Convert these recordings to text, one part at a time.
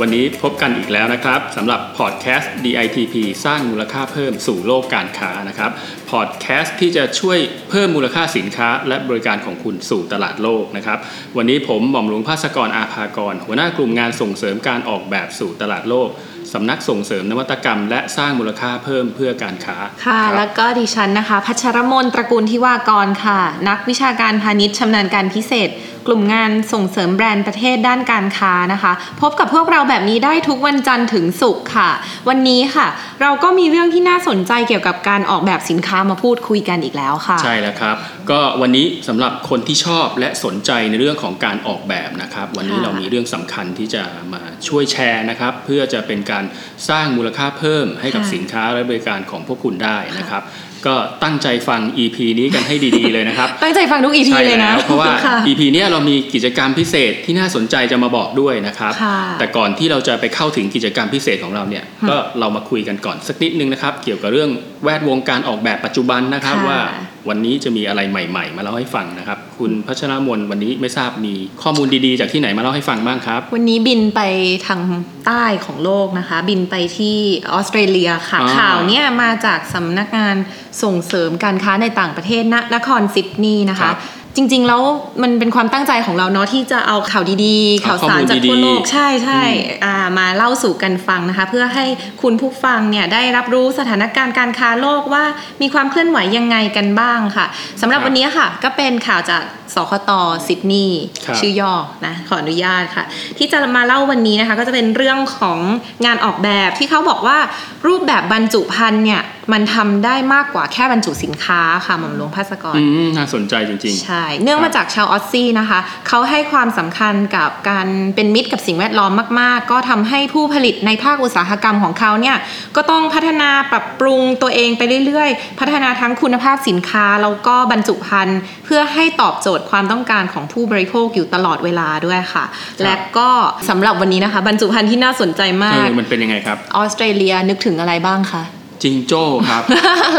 วันนี้พบกันอีกแล้วนะครับสำหรับพอดแคสต์ DITP สร้างมูลค่าเพิ่มสู่โลกการค้านะครับพอดแคสต์ที่จะช่วยเพิ่มมูลค่าสินค้า และบริการของคุณสู่ตลาดโลกนะครับวันนี้ผมหม่อมหลวงภาสกรอาภากร หัวหน้ากลุ่มงานส่งเสริมการออกแบบสู่ตลาดโลกสำนักส่งเสริมนวัตกรรม และสร้างมูลค่าเพิ่มเพื่อการค้าค่ะรับแล้วก็ดิฉันนะคะ พัชรมนตระกูลทิวากรค่ะ นักวิชาการพาณิชย์ชำนาญการพิเศษ กลุ่มงานส่งเสริมแบรนด์ประเทศด้านการค้านะคะ พบกับพวกเราแบบนี้ได้ทุกวันจันทร์ถึงศุกร์ค่ะ วันนี้ค่ะ เราก็มีเรื่องที่น่าสนใจเกี่ยวกับการออกแบบสินค้ามาพูดคุยกันอีกแล้วค่ะ ใช่แล้วครับ ก็วันนี้สำหรับคนที่ชอบและสนใจในเรื่องของการออกแบบนะครับ วันนี้ค่ะเรามีเรื่องสำคัญที่จะมาช่วยแชร์นะครับ เพื่อจะเป็นการสร้างมูลค่าเพิ่มให้กับสินค้าและบริการของพวกคุณได้นะครับ ก็ตั้งใจฟัง EP นี้กันให้ดีๆเลยนะครับ ตั้งใจฟังทุกอีพีใช่เลยนะแล้วเพราะว่าค่ EP เนี้ยเรามีกิจกรรมพิเศษที่น่าสนใจจะมาบอกด้วยนะครับค่ะแต่ก่อนที่เราจะไปเข้าถึงกิจกรรมพิเศษของเราเนี่ยค่ะก็เรามาคุยกันก่อนสักนิดนึงนะครับ เกี่ยวกับเรื่องแวดวงการออกแบบปัจจุบันนะครับค่ะว่า วันนี้จะมีอะไรใหม่ ๆ มาเล่าให้ฟังนะครับ คุณพัชรมนวันนี้ไม่ทราบมีข้อมูลดีๆ จากที่ไหนมาเล่าให้ฟังบ้างครับ วันนี้บินไปทางใต้ของโลกนะคะ บินไปที่ออสเตรเลียค่ะอ่าข่าวเนี่ยมาจากสำนักงานส่งเสริมการค้าในต่างประเทศณนครซิดนีย์นะครัคะบ จริง ๆ แล้วมันเป็นความตั้งใจของเราเนาะที่จะเอาข่าวดีๆเอาข่าวสารจากข้อมูลทั่วโลกดีๆใช่ใช่อืมอ่ามาเล่าสู่กันฟังนะคะ เพื่อให้คุณผู้ฟังเนี่ยได้รับรู้สถานการณ์การค้าโลกว่ามีความเคลื่อนไหวยังไงกันบ้างค่ะสำหรับวันนี้ค่ะ ก็เป็นข่าวจากสคตซิดนีย์ครับชื่อย่อนะขออนุญาตค่ะ ที่จะมาเล่าวันนี้นะคะ ก็จะเป็นเรื่องของงานออกแบบที่เขาบอกว่ารูปแบบบรรจุภัณฑ์เนี่ย มันทำได้มากกว่าแค่บรรจุสินค้าค่ะหม่อมหลวงภาสกรอืมน่าสนใจจริงใช่ เนื่องมาจากชาวออสซี่นะคะเขาให้ความสำคัญกับการเป็นมิตรกับสิ่งแวดล้อมมาก ๆ ก็ทำให้ผู้ผลิตในภาคอุตสาหกรรมของเขาเนี่ยก็ต้องพัฒนาปรับปรุงตัวเองไปเรื่อย ๆ พัฒนาทั้งคุณภาพสินค้าแล้วก็บรรจุภัณฑ์เพื่อให้ตอบโจทย์ความต้องการของผู้บริโภคอยู่ตลอดเวลาด้วยค่ะ และก็สำหรับวันนี้นะคะ บรรจุภัณฑ์ที่น่าสนใจๆมาเอกอมันเป็นยังไงครับออสเตรเลียนึกถึงอะไรบ้างคะ จิงโจ้ครับ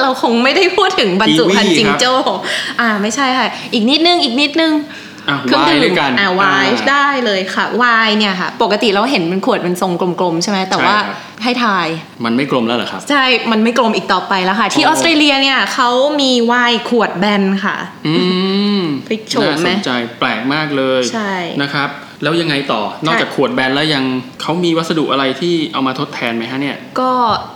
เราคงไม่ได้พูดถึงบรรจุภัณฑ์กีวีจิงครับโจ้ อ่าไม่ใช่ค่ะ อีกนิดนึงอีกนิดนึงอะเครื่องวายดื่ด้วมยกันอ่าวายอ่าได้เลยค่ะวายเนี่ยค่ะ ปกติเราเห็นเป็นขวดเป็นทรงกลมๆใช่ไหมแต่ว่าใช่ครับให้ทาย มันไม่กลมแล้วเหรอครับ ใช่ มันไม่กลมอีกต่อไปแล้วค่ะ ที่อโอ้อสเตรเลียเนี่ยเขามีวายขวดแบนค่ะ อืมพลิกโฉมน่าไหมสนใจแปลกมากเลยใช่นะครับ แล้วยังไงต่อนอกจากขวดแบนแล้วยังเขามีวัสดุอะไรที่เอามาทดแทนไหมฮะเนี่ย ก็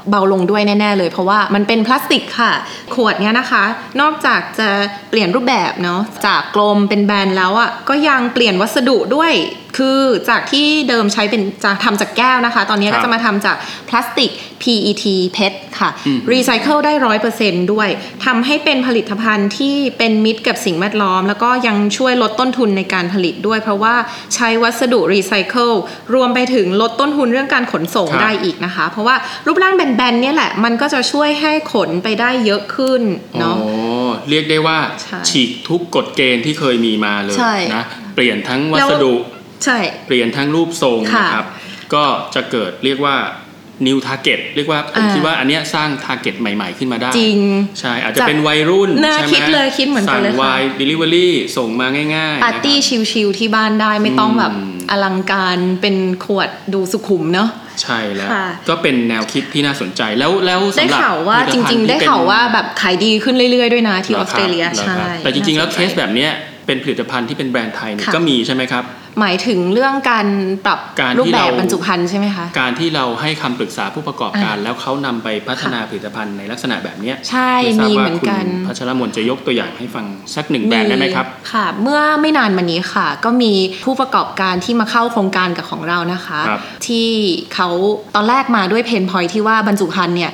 เบาลงด้วยแน่ ๆ เลย เพราะว่ามันเป็นพลาสติกค่ะ ขวดเนี้ยนะคะ นอกจากจะเปลี่ยนรูปแบบเนาะจากกลมเป็นแบนแล้วอะ่ะก็ยังเปลี่ยนวัสดุด้วยคือจากที่เดิมใช้เป็นจะทำจากแก้วนะคะ ตอนนี้ครัก็บจะมาทำจากพลาสติก PET PET ค่ะอืมรีไซเคิลได้ร้อยเปอร์เซ็นต์ด้วยทำให้เป็นผลิตภัณฑ์ที่เป็นมิตรกับสิ่งแวดล้อม แล้วก็ยังช่วยลดต้นทุนในการผลิตด้วย เพราะว่าใช้วัสดุรีไซเคิลรวมไปถึงลดต้นทุนเรื่องการขนส่งครับได้อีกนะคะ เพราะว่ารูปร่างแบนๆเนี่ยแหละมันก็จะช่วยให้ขนไปได้เยอะขึ้นเนาะโอ้เรียกได้ว่าใช่ฉีกทุกกฎเกณฑ์ที่เคยมีมาเลยใช่นะเปลี่ยนทั้งวัสดุใช่เปลี่ยนทั้งรูปทรงค่ะนะครับ ก็จะเกิดเรียกว่า new target เรียกว่าผมอ่าคิดว่าอันเนี้ยสร้าง target ใหม่ ๆ ขึ้นมาได้ จริง ใช่ อาจจะจากเป็นวัยรุ่นน่าใช่ไหมคิดเลยคิดเหมือนกันเลยสั่งค่ะ วาย delivery ส่งมาง่ายๆปาร์ตี้นะครับชิลๆที่บ้านได้ไม่ต้องแบบอืม อลังการเป็นขวดดูสุขุมเนาะใช่แล้ว ค่ะ ก็เป็นแนวคิดที่น่าสนใจแล้วแล้วได้สำหรับข่าวว่าผลิตจภัณฑ์ริง ๆ ได้ที่เป็น ข่าวว่าแบบขายดีขึ้นเรื่อยๆด้วยนะที่ออสเตรเลียหคบใช่แต่จริงๆ แล้วน่าสเคนใจสแบบเนี้ยเป็นผลิตภัณฑ์ที่เป็นแบรนด์ไทยเนี่ยค่ะ ก็มีใช่ไหมครับ หมายถึงเรื่องการปรับการที่รูปแบบเราบรรจุภัณฑ์ใช่ไหมคะการที่เราให้คำปรึกษาผู้ประกอบการอะแล้วเขานำไปพัฒนาผลิตภัณฑ์ในลักษณะแบบเนี้ยใช่ไทราบมีว่าเหมือนกันคุณพัชรมนจะยกตัวอย่างให้ฟังสักหนึ่งแบรนด์ได้ไหมครับค่ะ เมื่อไม่นานมานี้ค่ะ ก็มีผู้ประกอบการที่มาเข้าโครงการกับของเรานะคะครับที่เขาตอนแรกมาด้วยเพนพอยที่ว่าบรรจุภัณฑ์เนี่ย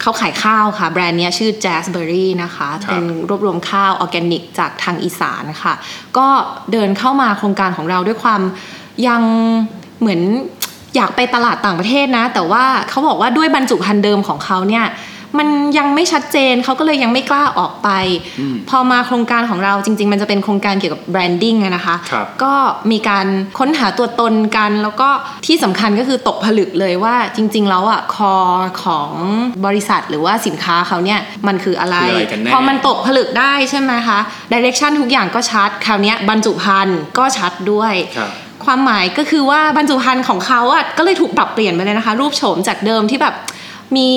เขาขายข้าวค่ะ แบรนด์เนี้ยชื่อ Jazzberry นะคะครับเป็นรวบรวมข้าวออร์แกนิกจากทางอีสานค่ะ ก็เดินเข้ามาโครงการของเราด้วยความยังเหมือนอยากไปตลาดต่างประเทศนะ แต่ว่าเขาบอกว่าด้วยบรรจุภัณฑ์เดิมของเขาเนี่ย มันยังไม่ชัดเจนเขาก็เลยยังไม่กล้าออกไปอืมพอมาโครงการของเราจริง ๆ มันจะเป็นโครงการเกี่ยวกับแบรนดิ้งอะนะคะครับก็มีการค้นหาตัวตนกัน แล้วก็ที่สำคัญก็คือตกผลึกเลยว่าจริง ๆ แล้วอะคอของบริษัทหรือว่าสินค้าเขาเนี่ยมันคืออะไรคืออะไรกันแน่พอมันตกผลึกได้ใช่ไหมคะดิเรกชันทุกอย่างก็ชัดคราวเนี้ยบรรจุภัณฑ์ก็ชัดด้วยครับความหมายก็คือว่าบรรจุภัณฑ์ของเขาอะก็เลยถูกปรับเปลี่ยนไปเลยนะคะ รูปโฉมจากเดิมที่แบบ มี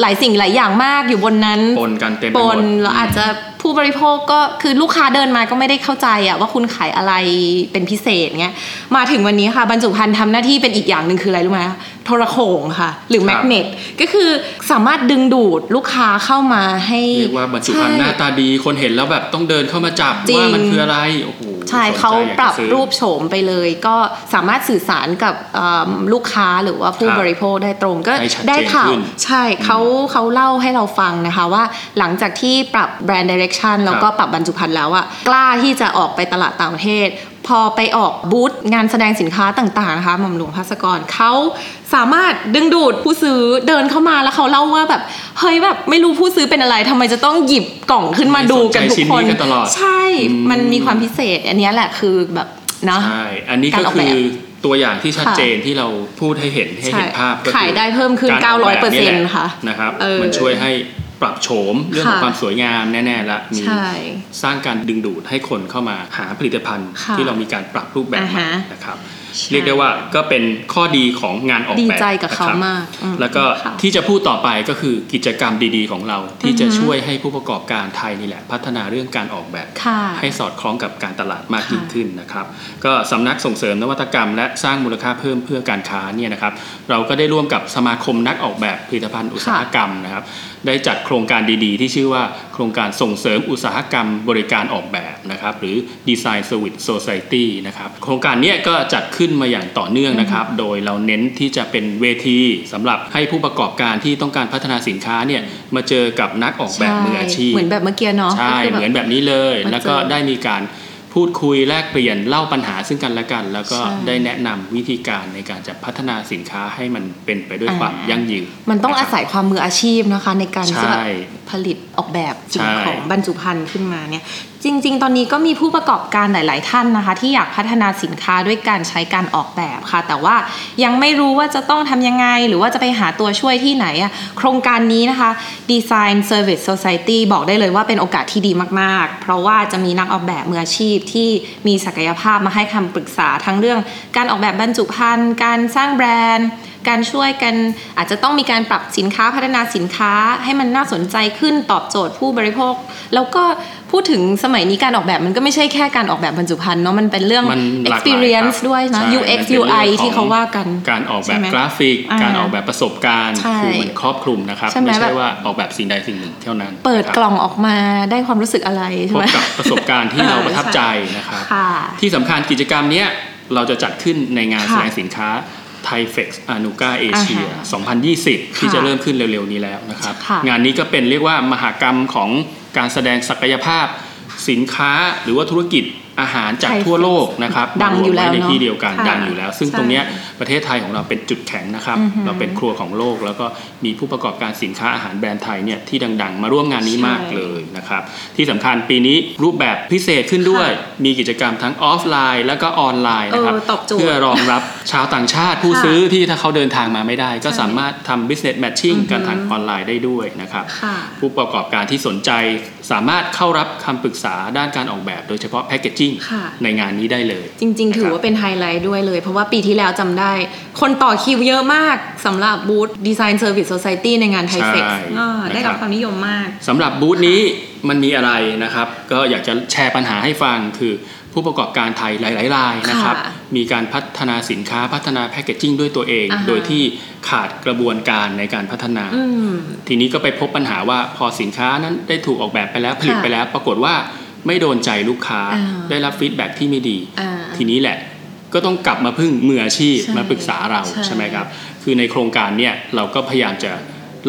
หลายสิ่งหลายอย่างมากอยู่บนนั้นปนกันเต็มไปปหมดนแล้วอาจจะผู้บริโภคก็คือลูกค้าเดินมาก็ไม่ได้เข้าใจอะว่าคุณขายอะไรเป็นพิเศษเงี้ยมาถึงวันนี้ค่ะบรรจุภัณฑ์ทำหน้าที่เป็นอีกอย่างหนึ่งคืออะไรรู้ไหม โทรโขงค่ะ หรือครับแมกเนตก็คือสามารถดึงดูดลูกค้าเข้ามาให้เรียกว่าบรรจุภัณฑ์หน้าตาดีคนเห็นแล้วแบบต้องเดินเข้ามาจับจริงว่ามันคืออะไรโอ้โหใช่สนใจเขาอยกจะปรับซื้อรูปโฉมไปเลย ก็สามารถสื่อสารกับเอิ่มลูกค้าหรือว่าผู้ครับบริโภคได้ตรงก็ให้ชัดเจนได้ข่าวขึ้นใช่เขาเขาเล่าให้เราฟังนะคะว่าหลังจากที่ปรับแบรนด์ดิเรกชันแล้วก็ปรับบรรจุภัณฑ์แล้วอะกล้าที่จะออกไปตลาดต่างประเทศ พอไปออกบูธงานแสดงสินค้าต่างๆนะคะหม่อมหลวงพัสกรเขา สามารถดึงดูดผู้ซื้อเดินเข้ามาแล้วเขาเล่าว่าแบบเฮ้ยแบบไม่รู้ผู้ซื้อเป็นอะไรทำไมจะต้องหยิบกล่องขึ้นมาดูกันทุกสนใจชิ้นคนนี้กันตลอดใช่อืมมันมีความพิเศษ อันเนี้ยแหละคือแบบเนาะใช่อันนี้การก็ออกแบคืบอตัวอย่างที่ชัดเจนที่เราพูดให้เห็นให้เห็นภาพก็คือขายได้เพิ่มขึ้นกออกแบบแหละ900%ค่ะนะครับเออมันช่วยให้ปรับโฉมเรื่องของค่ะความสวยงามแน่ๆละมีใช่สร้างการดึงดูดให้คนเข้ามาหาผลิตภัณฑ์ค่ะที่เรามีการปรับรูปแบบอ่าใหม่ฮะนะครับใช่ เรียกได้ว่าก็เป็นข้อดีของงานออกแบบดีใจกับเขานะครับมากอืมแล้วก็ค่ะที่จะพูดต่อไปก็คือกิจกรรมดีๆของเรา ที่จะอือฮึช่วยให้ผู้ประกอบการไทยนี่แหละ พัฒนาเรื่องการออกแบบค่ะให้สอดคล้องกับการตลาดมากค่ะยิ่งขึ้นนะครับ ก็สำนักส่งเสริมนวัตกรรม และสร้างมูลค่าเพิ่มเพื่อการค้าเนี่ยนะครับ เราก็ได้ร่วมกับสมาคมนักออกแบบผลิตภัณฑ์อุตสาหกรรมนะครับ ได้จัดโครงการดีๆ ที่ชื่อว่าโครงการส่งเสริมอุตสาหกรรมบริการออกแบบนะครับ หรือ Design Service Society นะครับ โครงการเนี้ยก็จัดขึ้นมาอย่างต่อเนื่องนะครับ โดยเราเน้นที่จะเป็นเวทีสำหรับให้ผู้ประกอบการที่ต้องการพัฒนาสินค้าเนี่ยมาเจอกับนักออกแบบมืออาชีพ เหมือนแบบเมื่อกี้เนาะใช่ก็คืเหมือนแบบนี้เลยมาเจอแล้วก็ได้มีการ พูดคุยแลกเปลี่ยนเล่าปัญหาซึ่งกันและกัน แล้วก็ใช่ได้แนะนำวิธีการในการจะพัฒนาสินค้าให้มันเป็นไปด้วยอ่าความยั่งยืน มันต้องะคอารับศัยความมืออาชีพนะคะ ในการที่จะแบบใช่ผลิตออกแบบสิ่งใช่ของบรรจุภัณฑ์ขึ้นมาเนี่ยจริง ๆ ตอนนี้ก็มีผู้ประกอบการหลาย ๆ ท่านนะคะ ที่อยากพัฒนาสินค้าด้วยการใช้การออกแบบค่ะ แต่ว่ายังไม่รู้ว่าจะต้องทำยังไง หรือว่าจะไปหาตัวช่วยที่ไหนอะโครงการนี้นะคะ Design Service Society บอกได้เลยว่าเป็นโอกาสที่ดีมาก ๆ เพราะว่าจะมีนักออกแบบมืออาชีพที่มีศักยภาพมาให้คำปรึกษาทั้งเรื่อง การออกแบบบรรจุภัณฑ์การสร้างแบรนด์ การช่วยกันอาจจะต้องมีการปรับสินค้าพัฒนาสินค้าให้มันน่าสนใจขึ้นตอบโจทย์ผู้บริโภค แล้วก็ พูดถึงสมัยนี้การออกแบบมันก็ไม่ใช่แค่การออกแบบบรรจุภัณฑ์เนาะมันเป็นเรื่องมันหลากหลาย experience ครับด้วยนะใช่ UX มันเป็นเรื่อง UI ของที่เขาว่ากัน การออกแบใช่ไหมกราฟิกอ่าการออกแบบประสบการณ์ใช่คือมันครอบคลุมนะครับใช่ไหมไม่ใช่แบบว่าออกแบบสิ่งใดสิ่งหนึ่งเท่านั้น เปิดนะครับกล่องออกมาได้ความรู้สึกอะไรใช่ไหมพบกับประสบการณ์ที่เราประทับใจนะครับค่ะที่สำคัญกิจกรรมเนี้ยเราจะจัดขึ้นในงานค่ะแสดงสินค้า THAIFEX Anuga Asia อ่าฮะ2020 ที่ค่ะจะเริ่มขึ้นเร็ว ๆ นี้แล้วนะครับค่ะงานนี้ก็เป็นเรียกว่ามหกรรมของ การแสดงศักยภาพสินค้าหรือว่าธุรกิจอาหารจาก Thai ทั่วโลกนะครับดังอยู่แล้วมารมไในเนอะที่เดียวกันค่ะดังอยู่แล้ว ซึ่งใช่ตรงเนี้ยประเทศไทยของเราเป็นจุดแข็งนะครับอือหือเราเป็นครัวของโลก แล้วก็มีผู้ประกอบการสินค้าอาหารแบรนด์ไทยเนี่ยที่ดัง ๆ มาร่วมงานนี้ใช่มากเลยนะครับ ที่สำคัญปีนี้รูปแบบพิเศษขึ้นด้วยค่ะมีกิจกรรมทั้งออฟไลน์ แล้วก็ออนไลน์นะครับเออตอบโจทย์เพื่อรองรับชาวต่างชาติผู้ค่ะซื้อที่ถ้าเขาเดินทางมาไม่ได้ ก็ใช่สามารถทำ business matching อือหือกันทางออนไลน์ได้ด้วยนะครับค่ะผู้ประกอบการที่สนใจสามารถเข้ารับคำปรึกษาด้านการออกแบบ โดยเฉพาะแพ c เกจจิ้งค่ะในงานนี้ได้เลย จริง ๆ ถือว่าเป็นไฮไลท์ด้วยเลย เพราะว่าปีที่แล้วจำได้ คนต่อคิวเยอะมากสำหรับบูธ Design Service Society ในงาน THAIFEX ใช่ได้รับนะครับความนิยมมากสำหรับบูธนี้มันมีอะไรนะครับ ก็อยากจะแชร์ปัญหาให้ฟังคือผู้ประกอบการไทยหลาย ๆ รายนะครับค่ะมีการพัฒนาสินค้าพัฒนาแพ c เกจจิ้งด้วยตัวเองอ่าฮะโดยที่ขาดกระบวนการในการพัฒนาอืมทีนี้ก็ไปพบปัญหาว่าพอสินค้านั้นได้ถูกออกแบบไปแล้วผลิตค่ะไปแล้ว ปรากฏว่า ไม่โดนใจลูกค้าอ่าได้รับ feedback ที่ไม่ดีอ่าทีนี้แหละก็ต้องกลับมาพึ่งมืออาชีพใช่มาปรึกษาเราใช่ใช่ไหมครับ คือในโครงการเนี่ยเราก็พยายามจะ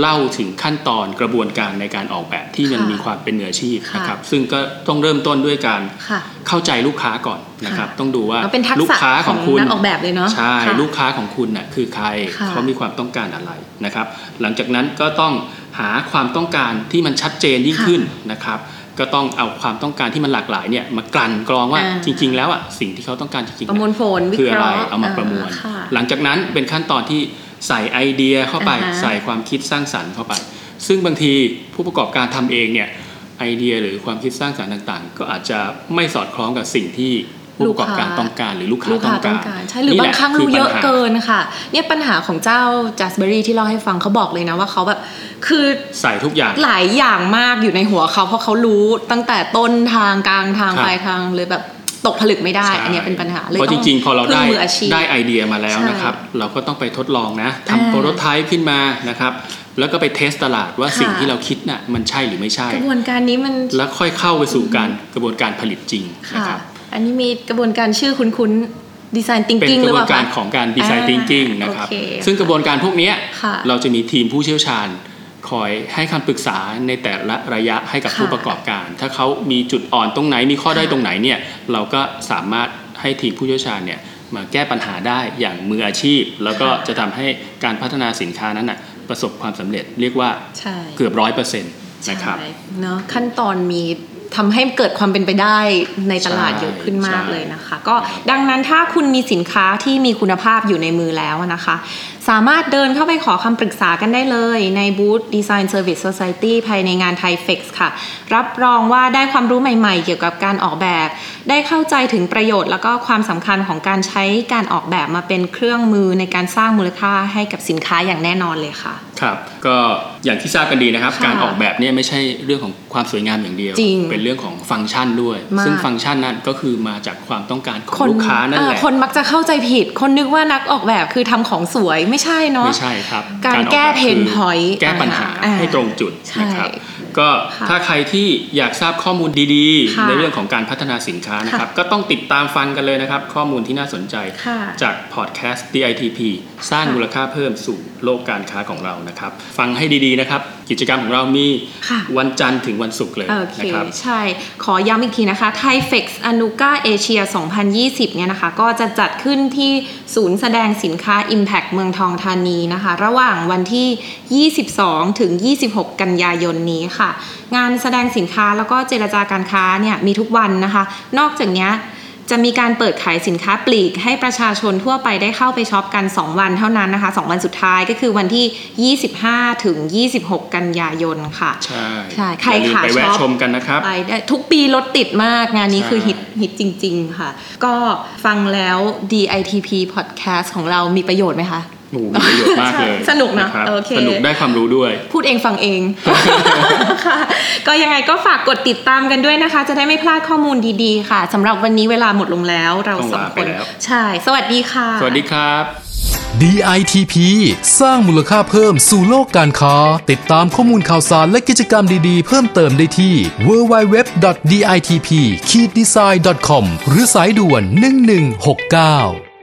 เล่าถึงขั้นตอนกระบวนการในการออกแบบที่มันค่ะมีความเป็นมืออาชีพค่ะนะครับ ซึ่งก็ต้องเริ่มต้นด้วยการค่ะเข้าใจลูกค้าก่อนนะครับค่ะต้องดูว่าแล้วเป็นทักษะลูกค้าของคุณของนักออกแบบเลยเนอะใช่ค่ะลูกค้าของคุณน่ะคือใครค่ะเขามีความต้องการอะไรนะครับ หลังจากนั้นก็ต้องหาความต้องการที่มันชัดเจนยิ่งค่ะขึ้นนะครับ ก็ต้องเอาความต้องการที่มันหลากหลายเนี่ยมากลั่นกรองว่าอ่าจริง ๆ แล้วอะสิ่งที่เขาต้องการจริงๆประมวลผลวิคือเคอะไรราะห์เอามาประมวลอ่ค่ะหลังจากนั้นเป็นขั้นตอนที่ใส่ไอเดียเข้าไปอ่าฮะใส่ความคิดสร้างสรรค์เข้าไป ซึ่งบางทีผู้ประกอบการทำเองเนี่ยไอเดียหรือความคิดสร้างสรรค์ต่างๆ ก็อาจจะไม่สอดคล้องกับสิ่งที่ ผู้ประกอบการต้องการหรือลูกค้าลูกต้ค้าองต้กาองรการใช่หรือบางครั้งนี่รู้แหละเยอะคืปัญหาเกินค่ะ เนี่ยปัญหาของเจ้า Jazzberry ที่เล่าให้ฟังเขาบอกเลยนะว่าเขาแบบคือใส่ทุกอย่างหลายอย่างมากอยู่ในหัวเขาเพราะเขารู้ตั้งแต่ต้นทางกลางทางครับปลายทางเลยแบบตกผลึกไม่ได้ใช่อันเนี้ยเป็นปัญหาเลยเพราะจต้ริงๆ พอเราได้พึ่มืออาชีพได้ไอเดียมาแล้วใช่นะครับ เราก็ต้องไปทดลองนะอ่าทำโปรโตไทป์ขึ้นมานะครับ แล้วก็ไปเทสตลาดว่าค่ะสิ่งที่เราคิดน่ะมันใช่หรือไม่ใช่ กระบวนการนี้มันแล้วค่อยเข้าไปสู่การกระบวนการผลิตจริงนะค่ะครับ อันนี้มีกระบวนการชื่อคุ้นๆ design เป็น thinking กหรืระอบเปวนล่าการคะของการดีไซน์อ่า thinking นะครับโอเคซึ่งกระบวนการพวกเนี้ยค่ะเราจะมีทีมผู้เชี่ยวชาญคอยให้คำปรึกษาในแต่ละระยะให้กับค่ะผู้ประกอบการ ถ้าเขามีจุดอ่อนตรงไหนมีข้อได้อยค่ะตรงไหนเนี่ยเราก็สามารถให้ทีมผู้เชี่ยวชาญเนี่ยมาแก้ปัญหาได้อย่างมืออาชีพ แล้วก็จะทำให้การพัฒนาสินค้านั้นนะประสบความสำเร็จเรียกว่าใช่เกือบร้อยเปอร์เซ็นต์นะครับใช่เนาะขั้นตอนมี ทำให้เกิดความเป็นไปได้ในตลาดเยอะขึ้นมากเลยนะคะ ก็ดังนั้นถ้าคุณมีสินค้าที่มีคุณภาพอยู่ในมือแล้วนะคะ สามารถเดินเข้าไปขอคำปรึกษากันได้เลยในบูธ Design Service Society ภายในงาน Thai Fex ค่ะ รับรองว่าได้ความรู้ใหม่ๆ เกี่ยวกับการออกแบบ ได้เข้าใจถึงประโยชน์ แล้วก็ความสำคัญของการใช้การออกแบบมาเป็นเครื่องมือในการสร้างมูลค่าให้กับสินค้าอย่างแน่นอนเลยค่ะ ครับ ก็อย่างที่ทราบกันดีนะครับค่ะการออกแบบเนี่ยไม่ใช่เรื่องของความสวยงามอย่างเดียวจริงเป็นเรื่องของฟังก์ชันด้วยมากซึ่งฟังก์ชันนั้นก็คือมาจากความต้องการของคนลูกค้านั่นแหเอ่อละคนมักจะเข้าใจผิด คนนึกว่านักออกแบบคือทำของสวยไม่ใช่เนาะไม่ใช่ครับ การออแก้แบบเพนคือ point แก้ปัญหาอ่าให้ตรงจุดใช่นะครับ ก็ค่ะถ้าใครที่อยากทราบข้อมูลดีค่ะๆในเรื่องของการพัฒนาสินค้านะครับ ก็ต้องติดตามฟังกันเลยนะครับ ข้อมูลที่น่าสนใจค่ะจากพอดแคสต์ DITP สร้างค่ะมูลค่าเพิ่มสู่โลกการค้าของเรานะครับ ฟังให้ดีๆนะครับ กิจกรรมของเรามีค่ะวันจันทร์ถึงวันศุกร์เลยโอเคนะครับใช่ ขอย้ำอีกทีนะคะ Thai Fex a n u g a Asia 2020 เนี่ยนะคะ ก็จะจัดขึ้นที่ศูนย์แสดงสินค้า Impact เมืองทองธานีนะคะ ระหว่างวันที่ 22 ถึง 26 กันยายนนี้ค่ะงานแสดงสินค้าแล้วก็เจรจาการค้าเนี่ยมีทุกวันนะคะ นอกจากเนี้ยจะมีการเปิดขายสินค้าปลีก ให้ประชาชนทั่วไปได้เข้าไปช็อปกัน 2 วันเท่านั้นนะคะ 2 วันสุดท้ายก็คือวันที่ 25 ถึง 26 กันยายนค่ะ ใช่ใช่ใครอย่าลืมเข้าไปแวะช็อปชมกันนะครับไปได้ทุกปีรถติดมากงานนี้ใช่คือฮิตฮิตจริง ๆ ค่ะ ก็ฟังแล้ว DITP podcast ของเรามีประโยชน์ไหมคะ โอ้โหมีประโยชน์มากเลยสนุกนะครับโอเคสนุกได้ความรู้ด้วย พูดเองฟังเองค่ะก็ยังไงก็ฝากกดติดตามกันด้วยนะคะ จะได้ไม่พลาดข้อมูลดีๆ ค่ะสำหรับวันนี้เวลาหมดลงแล้วเราต้องสองลาคไปนแล้วใช่ สวัสดีค่ะ สวัสดีครับ DITP สร้างมูลค่าเพิ่มสู่โลกการค้า ติดตามข้อมูลข่าวสารและกิจกรรมดีๆ เพิ่มเติมได้ที่ www.ditp-design.com หรือสายด่วน 1169